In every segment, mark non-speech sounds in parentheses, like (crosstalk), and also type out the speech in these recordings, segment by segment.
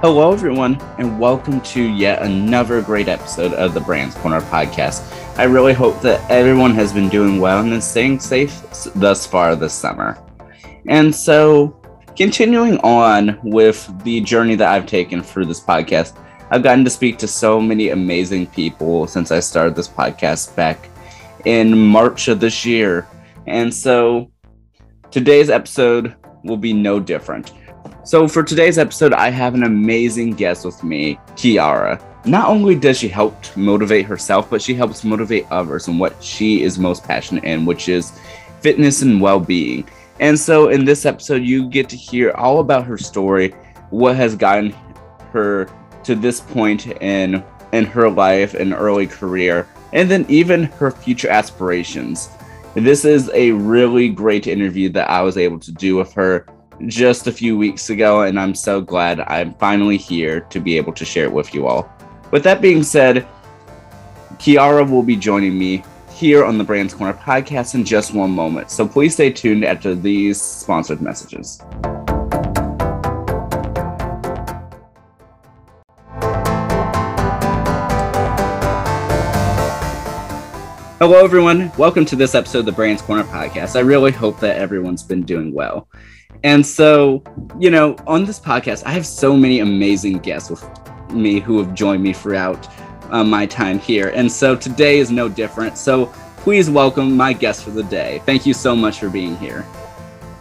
Hello, everyone, and welcome to yet another great episode of the Brands Corner podcast. I really hope that everyone has been doing well and is staying safe thus far this summer. And so, continuing on with the journey that I've taken through this podcast, I've gotten to speak to so many amazing people since I started this podcast back in March of this year. And so, today's episode will be no different. So, for today's episode, I have an amazing guest with me, Kiara. Not only does she help motivate herself, but she helps motivate others in what she is most passionate in, which is fitness and well being. And so, in this episode, you get to hear all about her story, what has gotten her to this point in in her life and early career, and then even her future aspirations. This is a really great interview that I was able to do with her just a few weeks ago, and I'm so glad I'm finally here to be able to share it with you all. With that being said, Kiara will be joining me here on the Brands Corner podcast in just one moment, so please stay tuned after these sponsored messages. Hello, everyone. Welcome to this episode of the Brands Corner podcast. I really hope that everyone's been doing well. And so, you know, on this podcast, I have so many amazing guests with me who have joined me throughout uh, my time here. And so today is no different. So please welcome my guest for the day. Thank you so much for being here.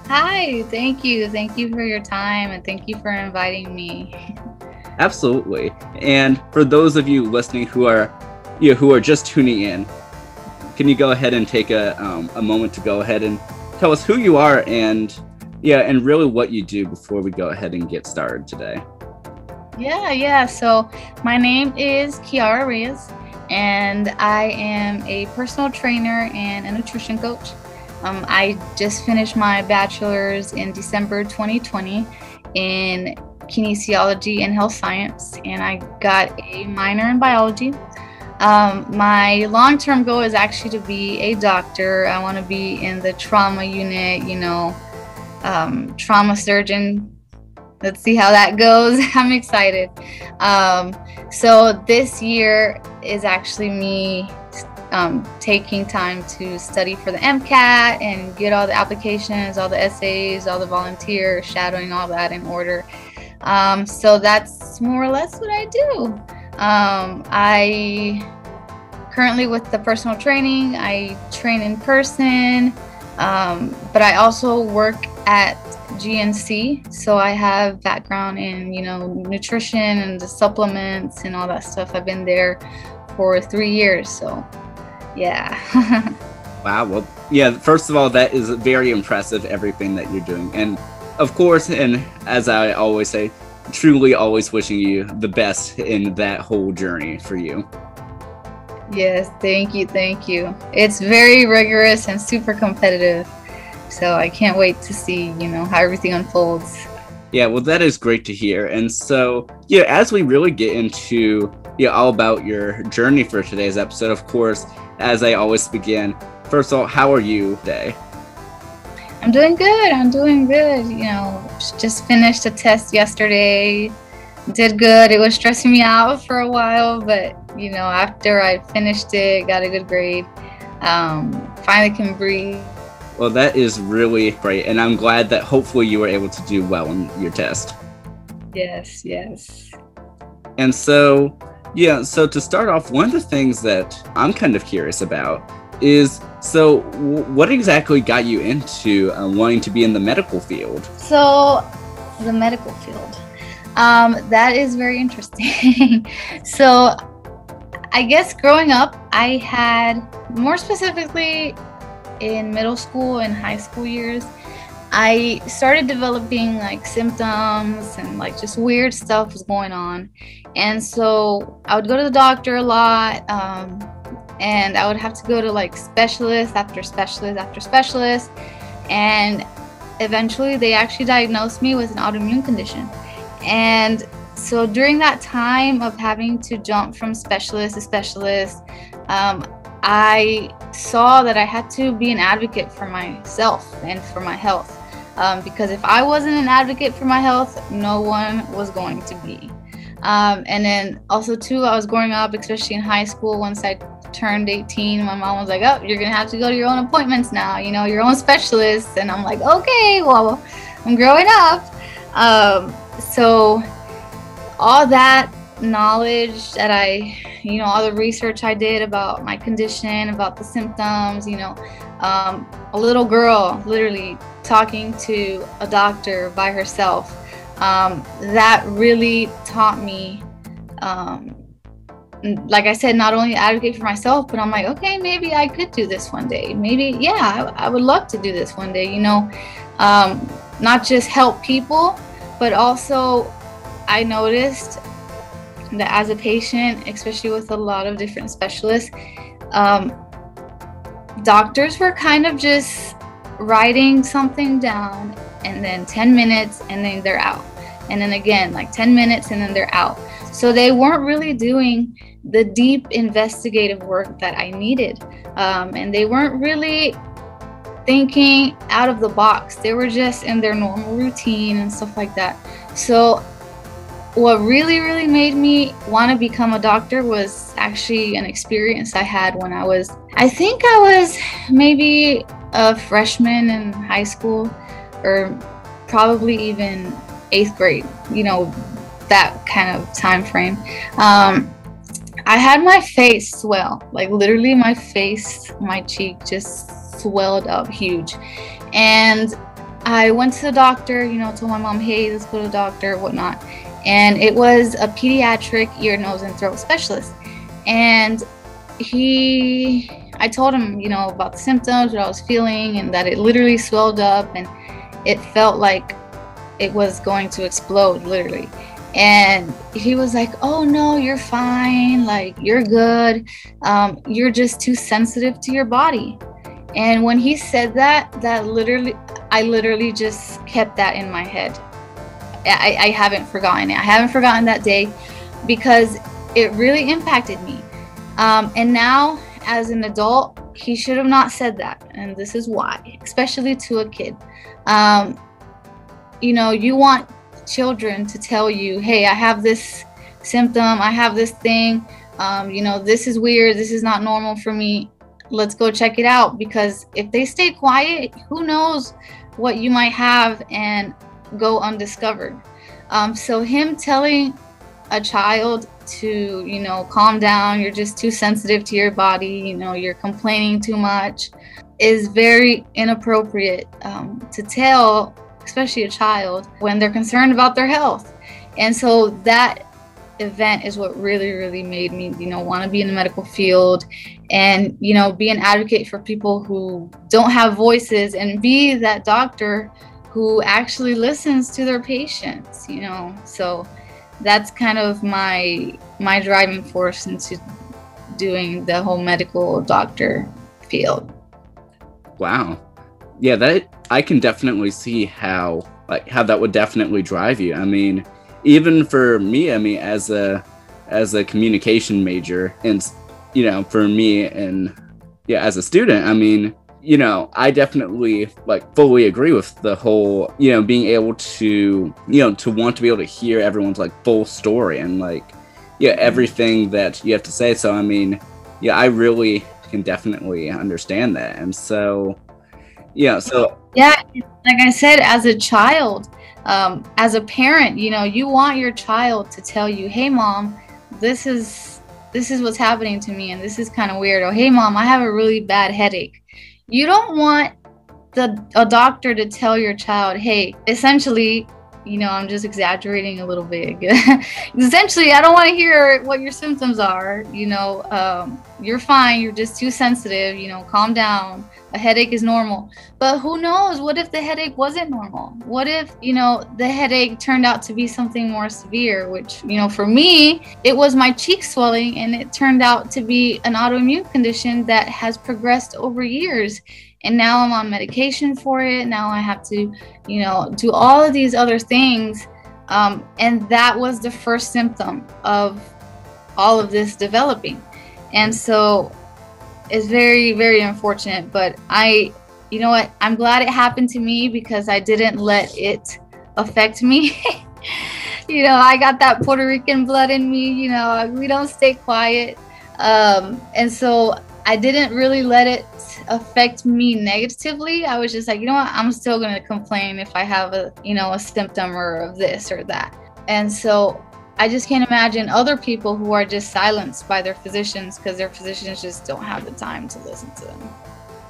Hi, thank you. Thank you for your time and thank you for inviting me. (laughs) Absolutely. And for those of you listening who are you know, who are just tuning in, can you go ahead and take a, um, a moment to go ahead and tell us who you are and yeah, and really what you do before we go ahead and get started today. Yeah, yeah. So my name is Kiara Reyes, and I am a personal trainer and a nutrition coach. Um, I just finished my bachelor's in December 2020 in kinesiology and health science, and I got a minor in biology. Um, my long term goal is actually to be a doctor. I want to be in the trauma unit, you know, um, trauma surgeon. Let's see how that goes. (laughs) I'm excited. Um, so this year is actually me um, taking time to study for the MCAT and get all the applications, all the essays, all the volunteer shadowing, all that in order. Um, so that's more or less what I do. Um, I currently with the personal training, I train in person, um, but I also work at GNC, so I have background in you know nutrition and the supplements and all that stuff. I've been there for three years, so yeah. (laughs) wow. Well, yeah. First of all, that is very impressive. Everything that you're doing, and of course, and as I always say, truly always wishing you the best in that whole journey for you. Yes, thank you, thank you. It's very rigorous and super competitive. So I can't wait to see, you know, how everything unfolds. Yeah, well, that is great to hear. And so, yeah, as we really get into yeah, all about your journey for today's episode, of course, as I always begin, first of all, how are you today? I'm doing good. I'm doing good. You know, just finished a test yesterday. Did good. It was stressing me out for a while, but you know, after I finished it, got a good grade. Um, finally can breathe well, that is really great. And I'm glad that hopefully you were able to do well in your test. Yes, yes. And so, yeah, so to start off, one of the things that I'm kind of curious about is so what exactly got you into uh, wanting to be in the medical field? So, the medical field. Um, that is very interesting. (laughs) so, I guess growing up, I had more specifically in middle school and high school years, I started developing like symptoms and like just weird stuff was going on. And so I would go to the doctor a lot. Um, and I would have to go to like specialist after specialist after specialist. And eventually they actually diagnosed me with an autoimmune condition. And so during that time of having to jump from specialist to specialist, um, I saw that I had to be an advocate for myself and for my health. Um, because if I wasn't an advocate for my health, no one was going to be. Um, and then also too, I was growing up, especially in high school. Once I turned 18, my mom was like, "Oh, you're gonna have to go to your own appointments now. You know, your own specialist." And I'm like, "Okay, well, I'm growing up." Um, so all that knowledge that I, you know, all the research I did about my condition, about the symptoms, you know, um, a little girl literally talking to a doctor by herself. Um, that really taught me, um, like I said, not only advocate for myself, but I'm like, okay, maybe I could do this one day. Maybe, yeah, I, I would love to do this one day, you know, um, not just help people, but also I noticed that as a patient, especially with a lot of different specialists, um, doctors were kind of just writing something down and then 10 minutes and then they're out. And then again, like 10 minutes and then they're out. So they weren't really doing the deep investigative work that I needed. Um, and they weren't really thinking out of the box. They were just in their normal routine and stuff like that. So what really, really made me want to become a doctor was actually an experience I had when I was, I think I was maybe a freshman in high school or probably even eighth grade, you know, that kind of time frame. Um, I had my face swell, like literally my face, my cheek just swelled up huge. And I went to the doctor, you know, told my mom, hey, let's go to the doctor, whatnot and it was a pediatric ear, nose, and throat specialist. And he, I told him, you know, about the symptoms, what I was feeling, and that it literally swelled up and it felt like it was going to explode, literally. And he was like, Oh, no, you're fine. Like, you're good. Um, you're just too sensitive to your body. And when he said that, that literally, I literally just kept that in my head. I, I haven't forgotten it. I haven't forgotten that day because it really impacted me. Um, and now, as an adult, he should have not said that. And this is why, especially to a kid. Um, you know, you want children to tell you, hey, I have this symptom, I have this thing, um, you know, this is weird, this is not normal for me. Let's go check it out. Because if they stay quiet, who knows what you might have. And go undiscovered. Um, so him telling a child to, you know, calm down, you're just too sensitive to your body, you know, you're complaining too much, is very inappropriate um, to tell, especially a child, when they're concerned about their health. And so that event is what really, really made me, you know, want to be in the medical field and, you know, be an advocate for people who don't have voices and be that doctor who actually listens to their patients you know? So that's kind of my my driving force into doing the whole medical doctor field. Wow. Yeah that i can definitely see how like how that would definitely drive you. I mean even for me i mean as a as a communication major and you know for me and yeah as a student i mean you know, I definitely like fully agree with the whole, you know, being able to, you know, to want to be able to hear everyone's like full story and like, yeah, everything that you have to say. So, I mean, yeah, I really can definitely understand that. And so, yeah, so. Yeah, like I said, as a child, um, as a parent, you know, you want your child to tell you, hey, mom, this is this is what's happening to me and this is kind of weird or hey mom i have a really bad headache you don't want the a doctor to tell your child, hey, essentially, you know, I'm just exaggerating a little bit. (laughs) essentially, I don't want to hear what your symptoms are. You know, um, you're fine. You're just too sensitive. You know, calm down a headache is normal. But who knows? What if the headache wasn't normal? What if, you know, the headache turned out to be something more severe, which, you know, for me, it was my cheek swelling and it turned out to be an autoimmune condition that has progressed over years. And now I'm on medication for it. Now I have to, you know, do all of these other things. Um, and that was the first symptom of all of this developing. And so it's very very unfortunate but i you know what? I'm glad it happened to me because I didn't let it affect me. (laughs) you know, I got that Puerto Rican blood in me. You know, we don't stay quiet. Um, and so I didn't really let it affect me negatively. I was just like, you know what? I'm still going to complain if I have a, you know, a symptom or of this or that. And so I just can't imagine other people who are just silenced by their physicians because their physicians just don't have the time to listen to them.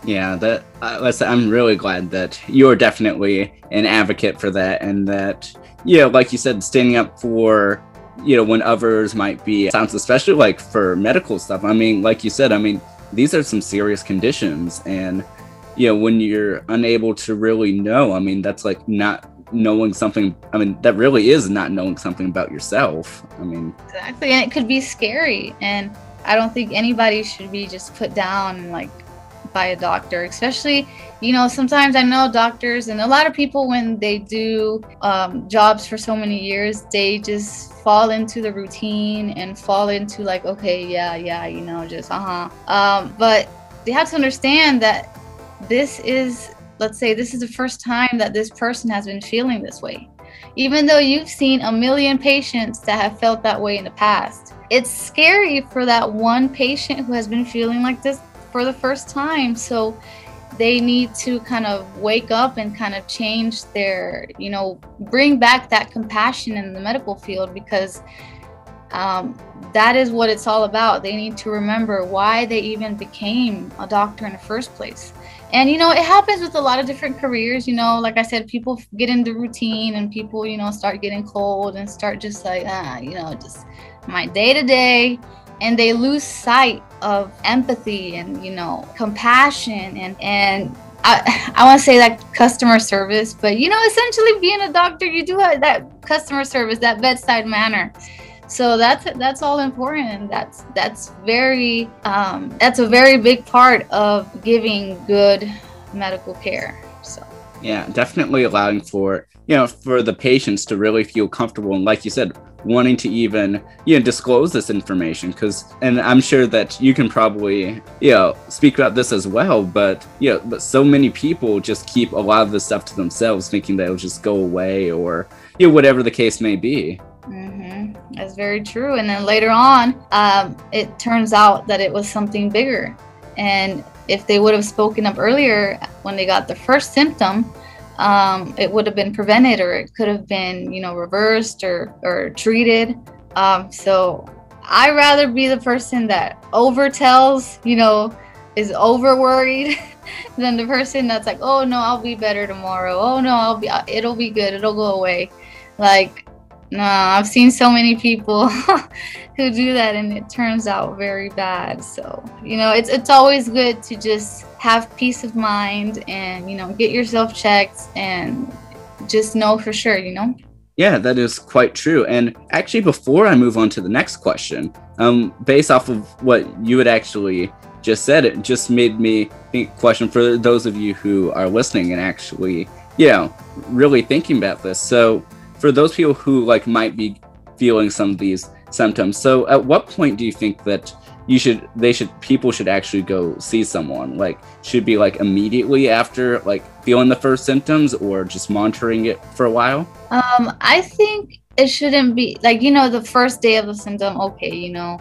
Yeah, that uh, I'm really glad that you're definitely an advocate for that, and that you know, like you said, standing up for you know when others might be sounds especially like for medical stuff. I mean, like you said, I mean these are some serious conditions, and you know when you're unable to really know, I mean that's like not knowing something i mean that really is not knowing something about yourself i mean. Exactly and it could be scary and i don't think anybody should be just put down like by a doctor, especially, you know, sometimes I know doctors and a lot of people, when they do um, jobs for so many years, they just fall into the routine and fall into like, okay, yeah, yeah, you know, just uh huh. Um, but they have to understand that this is, let's say, this is the first time that this person has been feeling this way. Even though you've seen a million patients that have felt that way in the past, it's scary for that one patient who has been feeling like this for the first time. So they need to kind of wake up and kind of change their, you know, bring back that compassion in the medical field because um, that is what it's all about. They need to remember why they even became a doctor in the first place. And you know, it happens with a lot of different careers. You know, like I said, people get into routine and people, you know, start getting cold and start just like, ah, you know, just my day to day and they lose sight of empathy and you know compassion and and I, I want to say that customer service, but you know, essentially being a doctor, you do have that customer service, that bedside manner. So that's that's all important, and that's that's very um, that's a very big part of giving good medical care. Yeah, definitely allowing for you know for the patients to really feel comfortable, and like you said, wanting to even you know disclose this information because and i'm sure that you can probably you know speak about this as well but you know but so many people just keep a lot of this stuff to themselves thinking that it'll just go away or you know whatever the case may be mm-hmm. that's very true and then later on um, it turns out that it was something bigger and if they would have spoken up earlier when they got the first symptom um, it would have been prevented or it could have been, you know, reversed or, or treated. Um, so I rather be the person that overtells, you know, is over worried (laughs) than the person that's like, oh no, I'll be better tomorrow. Oh no, I'll be, it'll be good. It'll go away. Like no, I've seen so many people (laughs) who do that and it turns out very bad. So, you know, it's it's always good to just have peace of mind and, you know, get yourself checked and just know for sure, you know? Yeah, that is quite true. And actually, before I move on to the next question, um, based off of what you had actually just said, it just made me think question for those of you who are listening and actually, you know, really thinking about this. So, for those people who like might be feeling some of these symptoms. So at what point do you think that you should they should people should actually go see someone? Like should be like immediately after like feeling the first symptoms or just monitoring it for a while? Um i think it shouldn't be like you know the first day of the symptom okay you know.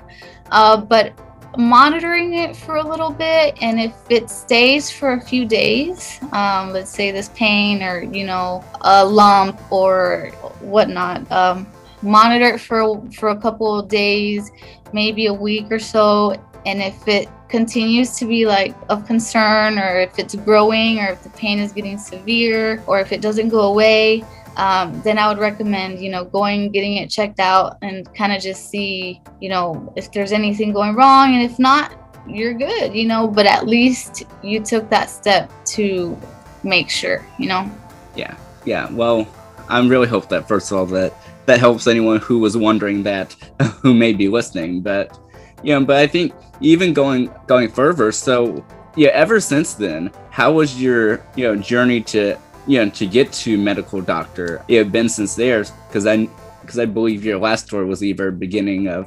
Uh but monitoring it for a little bit and if it stays for a few days um, let's say this pain or you know a lump or whatnot um, monitor it for for a couple of days maybe a week or so and if it continues to be like of concern or if it's growing or if the pain is getting severe or if it doesn't go away um, then I would recommend, you know, going, getting it checked out and kind of just see, you know, if there's anything going wrong. And if not, you're good, you know, but at least you took that step to make sure, you know? Yeah. Yeah. Well, I'm really hope that, first of all, that that helps anyone who was wondering that, (laughs) who may be listening. But, you know, but I think even going, going further, so yeah, ever since then, how was your, you know, journey to you know to get to medical doctor had been since there because i because i believe your last tour was either beginning of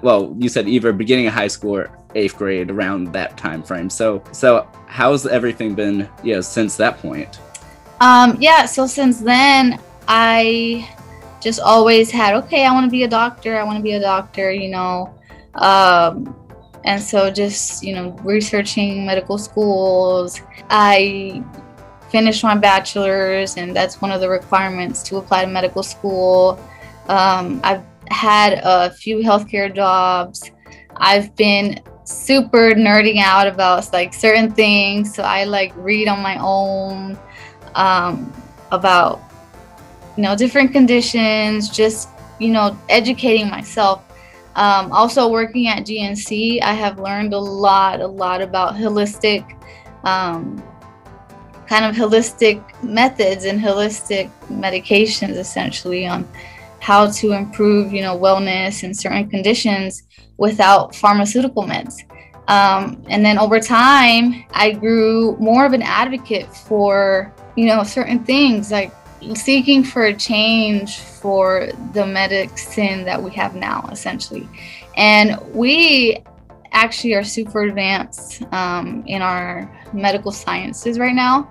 well you said either beginning of high school or eighth grade around that time frame. So so how's everything been you know since that point? Um, yeah, so since then I just always had okay, I want to be a doctor. I want to be a doctor. You know. Um, and so just you know researching medical schools i finished my bachelor's and that's one of the requirements to apply to medical school um, i've had a few healthcare jobs i've been super nerding out about like certain things so i like read on my own um, about you know different conditions just you know educating myself um, also, working at GNC, I have learned a lot, a lot about holistic, um, kind of holistic methods and holistic medications, essentially, on how to improve, you know, wellness in certain conditions without pharmaceutical meds. Um, and then over time, I grew more of an advocate for, you know, certain things like seeking for a change for the medicine that we have now, essentially. And we actually are super advanced um, in our medical sciences right now.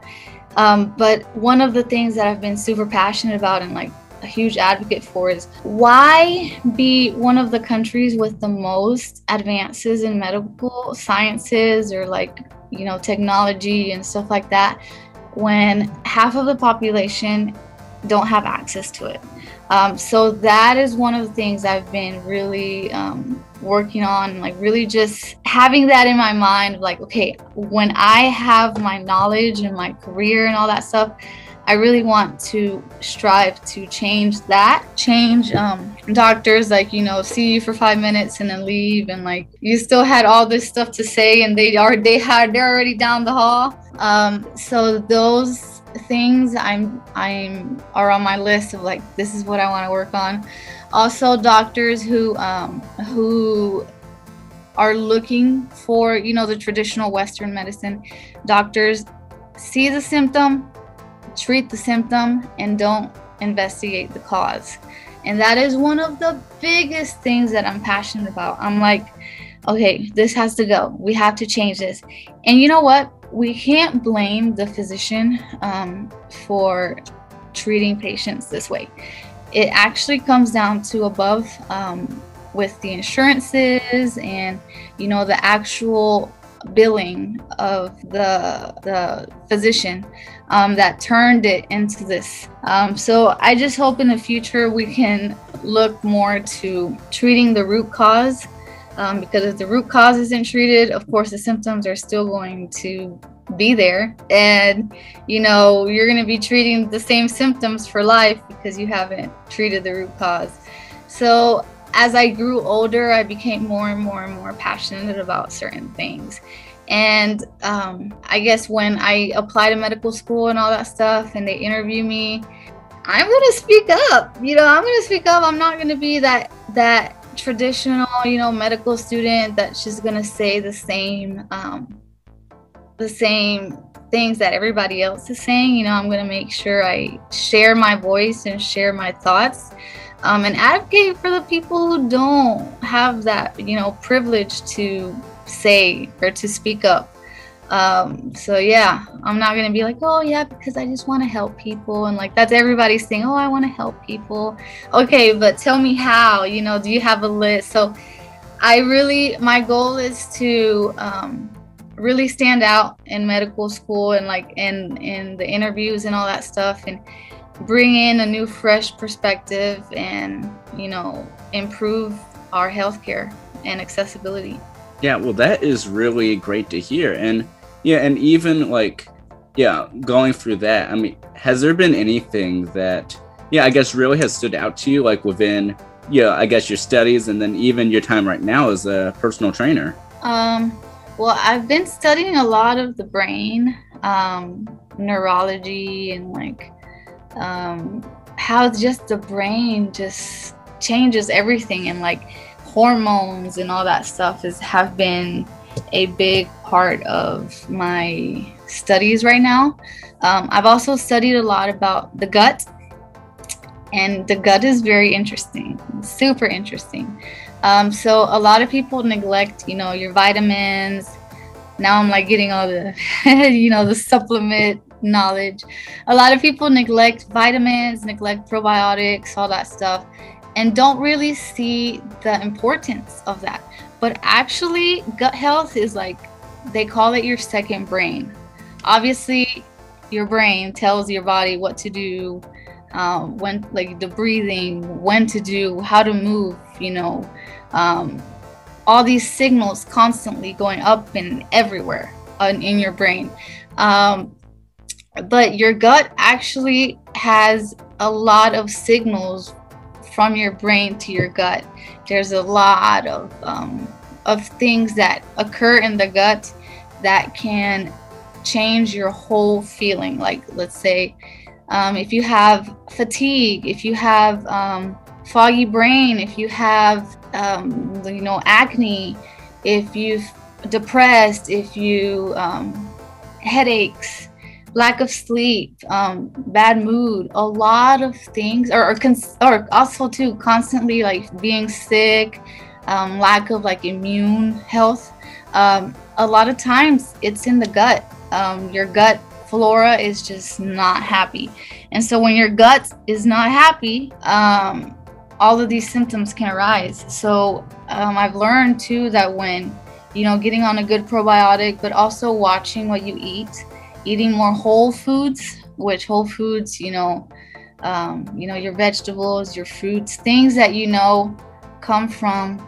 Um, but one of the things that I've been super passionate about and like a huge advocate for is why be one of the countries with the most advances in medical sciences or like, you know, technology and stuff like that when half of the population don't have access to it. Um, so that is one of the things I've been really um, working on, like really just having that in my mind. Like, okay, when I have my knowledge and my career and all that stuff, I really want to strive to change that, change um, doctors, like, you know, see you for five minutes and then leave. And like, you still had all this stuff to say and they are, they had, they're already down the hall. Um, so those things I'm I'm are on my list of like this is what I want to work on. Also, doctors who um, who are looking for you know the traditional Western medicine. Doctors see the symptom, treat the symptom, and don't investigate the cause. And that is one of the biggest things that I'm passionate about. I'm like, okay, this has to go. We have to change this. And you know what? We can't blame the physician um, for treating patients this way. It actually comes down to above um, with the insurances and you know the actual billing of the the physician um, that turned it into this. Um, so I just hope in the future we can look more to treating the root cause um, because if the root cause isn't treated, of course, the symptoms are still going to be there. And, you know, you're going to be treating the same symptoms for life because you haven't treated the root cause. So, as I grew older, I became more and more and more passionate about certain things. And um, I guess when I apply to medical school and all that stuff, and they interview me, I'm gonna speak up. You know, I'm gonna speak up. I'm not gonna be that that traditional, you know, medical student that she's gonna say the same, um, the same things that everybody else is saying. You know, I'm gonna make sure I share my voice and share my thoughts, um, and advocate for the people who don't have that, you know, privilege to say or to speak up. Um, so yeah, I'm not gonna be like, oh yeah, because I just want to help people, and like that's everybody's thing. Oh, I want to help people. Okay, but tell me how. You know, do you have a list? So, I really, my goal is to um, really stand out in medical school and like in in the interviews and all that stuff, and bring in a new, fresh perspective, and you know, improve our healthcare and accessibility. Yeah, well, that is really great to hear, and yeah, and even like, yeah, going through that, I mean, has there been anything that, yeah, I guess really has stood out to you, like within, yeah, I guess your studies and then even your time right now as a personal trainer? Um, well, I've been studying a lot of the brain, um, neurology, and like um, how just the brain just changes everything, and like hormones and all that stuff is have been a big part of my studies right now. Um, I've also studied a lot about the gut, and the gut is very interesting, super interesting. Um, so a lot of people neglect, you know, your vitamins. Now I'm like getting all the, (laughs) you know, the supplement knowledge. A lot of people neglect vitamins, neglect probiotics, all that stuff, and don't really see the importance of that. But actually, gut health is like they call it your second brain. Obviously, your brain tells your body what to do, um, when like the breathing, when to do, how to move, you know, um, all these signals constantly going up and everywhere in, in your brain. Um, but your gut actually has a lot of signals from your brain to your gut. There's a lot of um, of things that occur in the gut that can change your whole feeling. Like, let's say, um, if you have fatigue, if you have um, foggy brain, if you have, um, you know, acne, if you've depressed, if you um, headaches, lack of sleep, um, bad mood, a lot of things, or or, cons- or also too constantly like being sick, um, lack of like immune health. Um, a lot of times it's in the gut. Um, your gut flora is just not happy, and so when your gut is not happy, um, all of these symptoms can arise. So um, I've learned too that when you know getting on a good probiotic, but also watching what you eat eating more whole foods, which whole foods, you know, um, you know, your vegetables, your fruits, things that you know come from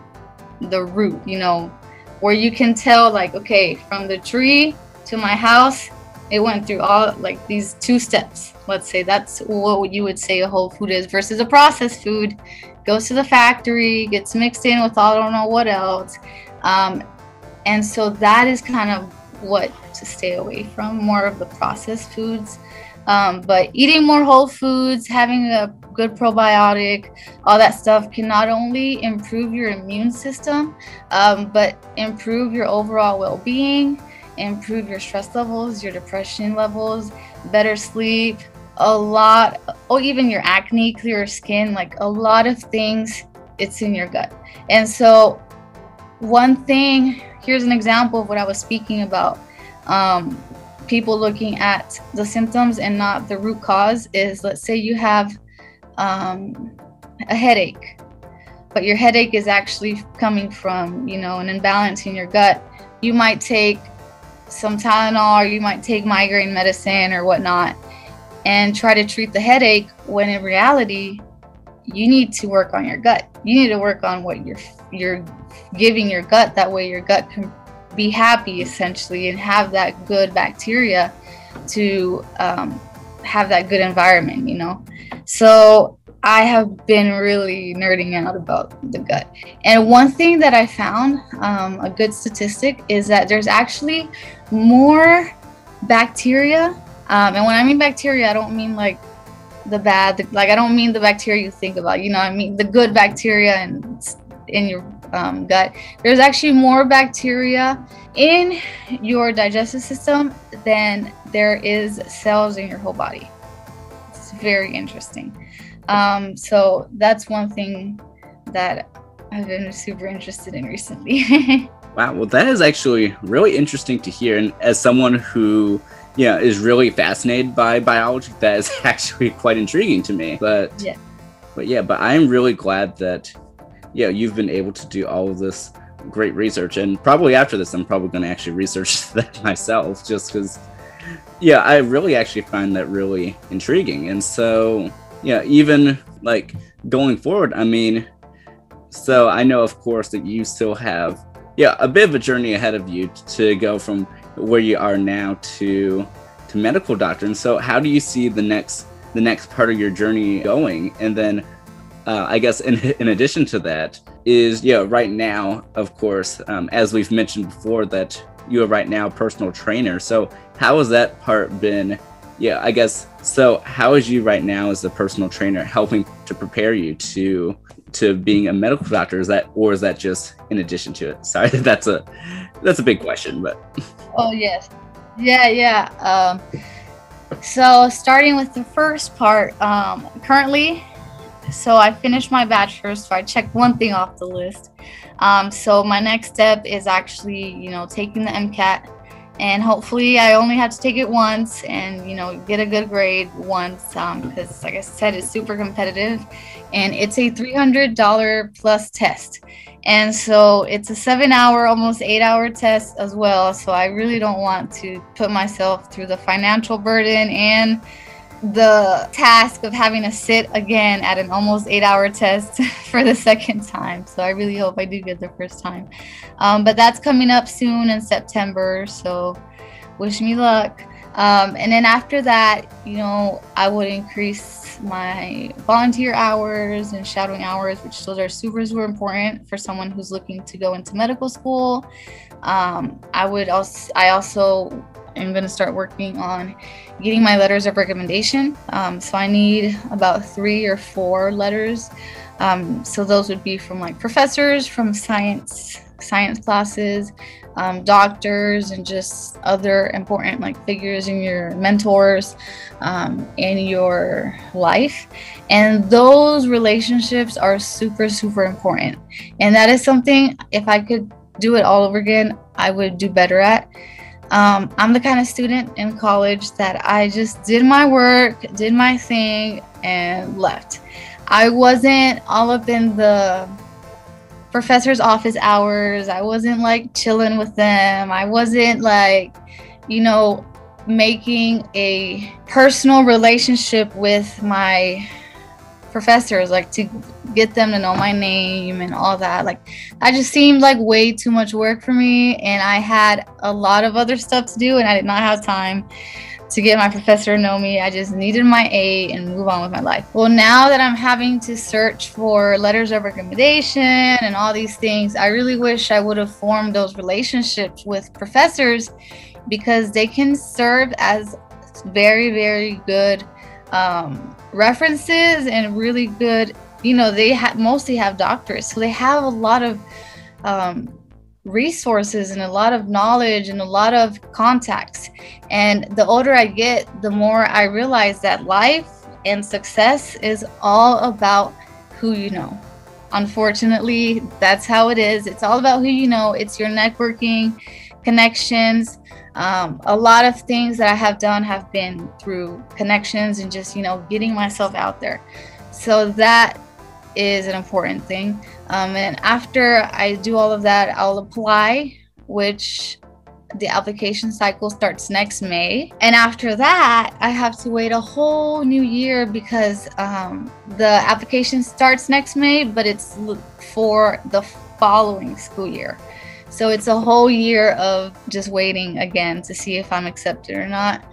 the root, you know, where you can tell, like, okay, from the tree to my house, it went through all like these two steps. Let's say that's what you would say a whole food is versus a processed food. Goes to the factory, gets mixed in with all, I don't know what else. Um, and so that is kind of what to stay away from, more of the processed foods. Um, but eating more whole foods, having a good probiotic, all that stuff can not only improve your immune system, um, but improve your overall well being, improve your stress levels, your depression levels, better sleep, a lot, or even your acne, clearer skin, like a lot of things, it's in your gut. And so, one thing here's an example of what I was speaking about. Um, people looking at the symptoms and not the root cause is let's say you have um, a headache, but your headache is actually coming from, you know, an imbalance in your gut. You might take some Tylenol or you might take migraine medicine or whatnot and try to treat the headache when in reality, you need to work on your gut. You need to work on what you're you're giving your gut. That way, your gut can be happy essentially and have that good bacteria to um, have that good environment. You know, so I have been really nerding out about the gut. And one thing that I found, um, a good statistic, is that there's actually more bacteria. Um, and when I mean bacteria, I don't mean like the bad like i don't mean the bacteria you think about you know i mean the good bacteria and in your um, gut. There's actually more bacteria in your digestive system than there is cells in your whole body. It's very interesting. Um, so that's one thing that i've been super interested in recently. (laughs) Wow well that is actually really interesting to hear. And as someone who yeah, is really fascinated by biology. That is (laughs) actually quite intriguing to me. But yeah, but yeah, but I'm really glad that yeah you've been able to do all of this great research. And probably after this, I'm probably going to actually research (laughs) that myself, just because yeah, I really actually find that really intriguing. And so yeah, even like going forward, I mean, so I know of course that you still have yeah a bit of a journey ahead of you to go from where you are now to to medical doctor. And so, how do you see the next the next part of your journey going? And then, uh, I guess in in addition to that is yeah, right now, of course, um, as we've mentioned before, that you are right now a personal trainer. So, how has that part been? Yeah, I guess so. How is you right now as a personal trainer helping to prepare you to to being a medical doctor? Is that or is that just in addition to it? (laughs) Sorry, that's a that's a big question, but (laughs) oh yes, yeah, yeah. Um, so starting with the first part, um, currently So I finished my bachelor's, so I checked one thing off the list. Um, so my next step is actually, you know, taking the MCAT, and hopefully I only have to take it once and you know get a good grade once because, um, like I said, it's super competitive, and it's a $300 plus test. And so it's a seven hour, almost eight hour test as well. So I really don't want to put myself through the financial burden and the task of having to sit again at an almost eight hour test (laughs) for the second time. So I really hope I do good the first time. Um, but that's coming up soon in September. So wish me luck. Um, and then after that, you know, I would increase my volunteer hours and shadowing hours, which those are super, super important for someone who's looking to go into medical school. Um, I would also, I also am going to start working on getting my letters of recommendation. Um, so I need about three or four letters. Um, so those would be from like professors, from science science classes, um, doctors, and just other important like figures in your mentors um, in your life. And those relationships are super super important. And that is something if I could do it all over again, I would do better at. Um, I'm the kind of student in college that I just did my work, did my thing, and left. I wasn't all up in the professor's office hours. I wasn't like chilling with them. I wasn't like, you know, making a personal relationship with my professors, like to get them to know my name and all that. Like, I just seemed like way too much work for me, and I had a lot of other stuff to do, and I did not have time to get my professor to know me. I just needed my A and move on with my life. Well, now that I'm having to search for letters of recommendation and all these things, I really wish I would have formed those relationships with professors because they can serve as very, very good um, references and really good you know they have mostly have doctors so they have a lot of um, resources and a lot of knowledge and a lot of contacts. And the older i get the more i realize that life and success is all about who you know. Unfortunately that's how it is. It's all about who you know. It's your networking connections um, a lot of things that I have done have been through connections and just, you know, getting myself out there. So that is an important thing. Um, and after I do all of that, I'll apply, which the application cycle starts next May. And after that, I have to wait a whole new year because um, the application starts next May, but it's for the following school year. So it's a whole year of just waiting again to see if I'm accepted or not.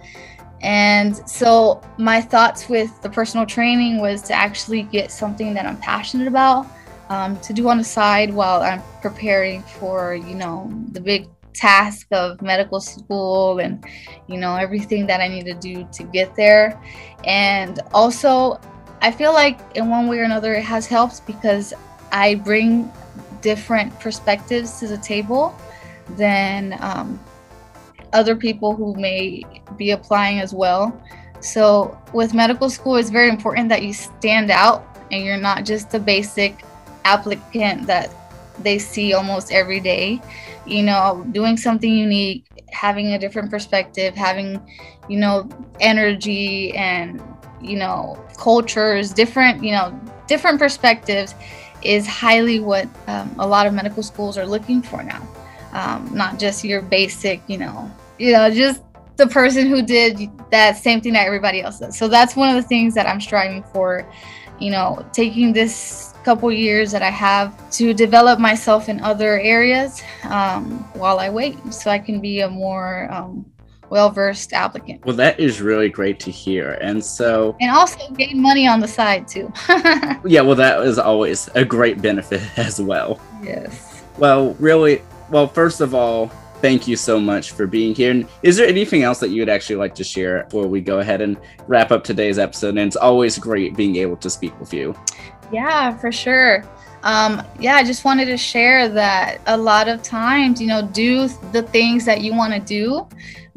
And so my thoughts with the personal training was to actually get something that I'm passionate about um, to do on the side while I'm preparing for, you know, the big task of medical school and, you know, everything that I need to do to get there. And also, I feel like in one way or another, it has helped because I bring different perspectives to the table than um, other people who may be applying as well. So, with medical school, it's very important that you stand out and you're not just a basic applicant that they see almost every day. You know, doing something unique, having a different perspective, having, you know, energy and, you know, cultures, different, you know, different perspectives is highly what um, a lot of medical schools are looking for now. Um, not just your basic, you know, you know, just the person who did that same thing that everybody else does. So that's one of the things that I'm striving for, you know, taking this couple years that I have to develop myself in other areas um, while I wait, so I can be a more um, well versed applicant. Well, that is really great to hear. And so, and also gain money on the side too. (laughs) yeah, well, that is always a great benefit (laughs) as well. Yes. Well, really, well, first of all, thank you so much for being here. And is there anything else that you would actually like to share before we go ahead and wrap up today's episode? And it's always great being able to speak with you. Yeah, for sure. Um, yeah, I just wanted to share that a lot of times, you know, do the things that you want to do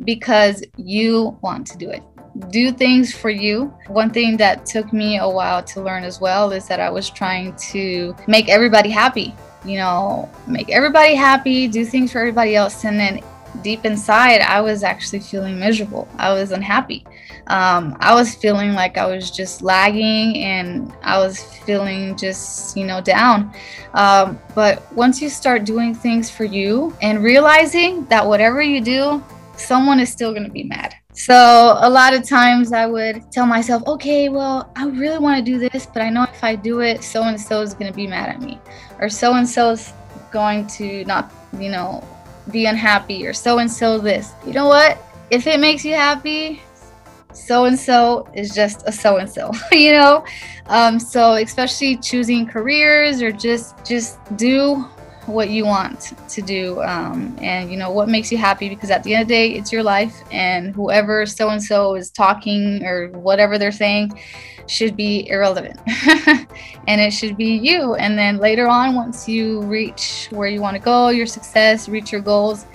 because you want to do it. do things for you. One thing that took me a while to learn as well is that I was trying to make everybody happy. You know, make everybody happy, do things for everybody else. And then deep inside, I was actually feeling miserable. I was unhappy. Um, I was feeling like I was just lagging and I was feeling just, you know, down. Um, but once you start doing things for you and realizing that whatever you do, someone is still going to be mad. So a lot of times I would tell myself, okay, well, I really want to do this, but I know if I do it, so and so is going to be mad at me, or so and so is going to not, you know, be unhappy, or so and so this. You know what? If it makes you happy, so and so is just a so and so, (laughs) you know. Um, so especially choosing careers or just just do what you want to do um, and you know what makes you happy because at the end of the day it's your life and whoever so and so is talking or whatever they're saying should be irrelevant (laughs) and it should be you and then later on once you reach where you want to go your success reach your goals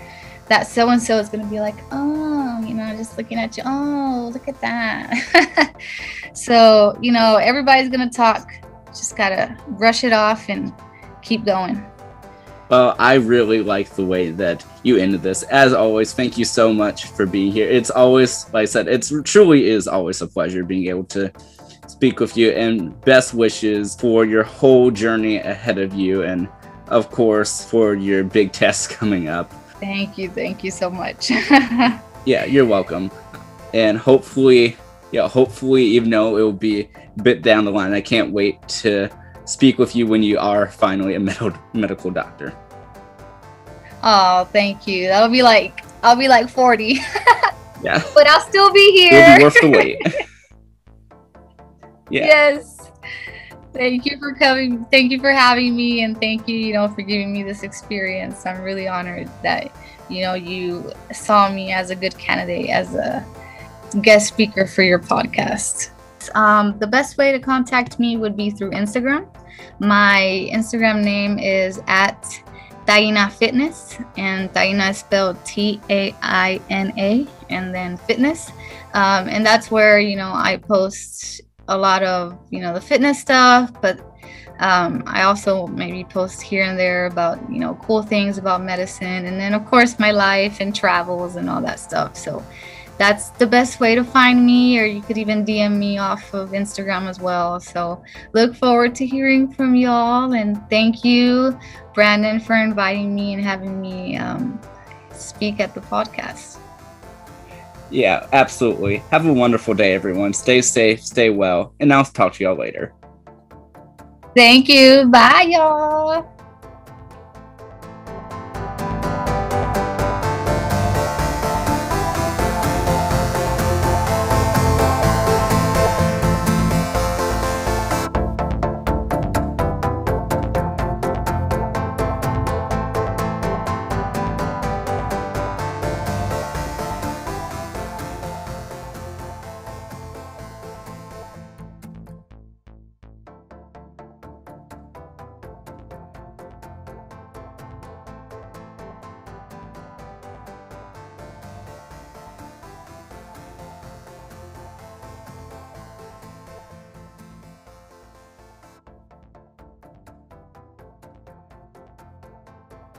that so and so is going to be like oh you know just looking at you oh look at that. (laughs) So you know everybody's going to talk just gotta brush it off and keep going well, I really like the way that you ended this. As always, thank you so much for being here. It's always, like I said, it's truly is always a pleasure being able to speak with you and best wishes for your whole journey ahead of you and of course for your big test (laughs) coming up. Thank you. Thank you so much. (laughs) yeah, you're welcome. And hopefully, yeah, hopefully even though it will be a bit down the line, I can't wait to speak with you when you are finally a med- medical doctor. Oh, thank you. That'll be like I'll be like 40. (laughs) yeah. But I'll still be here. It'll be worth the wait. (laughs) yeah. Yes. Thank you for coming. Thank you for having me and thank you, you know, for giving me this experience. I'm really honored that, you know, you saw me as a good candidate as a guest speaker for your podcast. Um, the best way to contact me would be through Instagram. My Instagram name is at Taina Fitness, and Taina is spelled T A I N A, and then fitness. Um, and that's where you know I post a lot of you know the fitness stuff, but um, I also maybe post here and there about you know cool things about medicine, and then of course my life and travels and all that stuff. So that's the best way to find me, or you could even DM me off of Instagram as well. So look forward to hearing from y'all, and thank you, Brandon, for inviting me and having me um, speak at the podcast. Yeah, absolutely. Have a wonderful day, everyone. Stay safe, stay well, and I'll talk to y'all later. Thank you. Bye, y'all.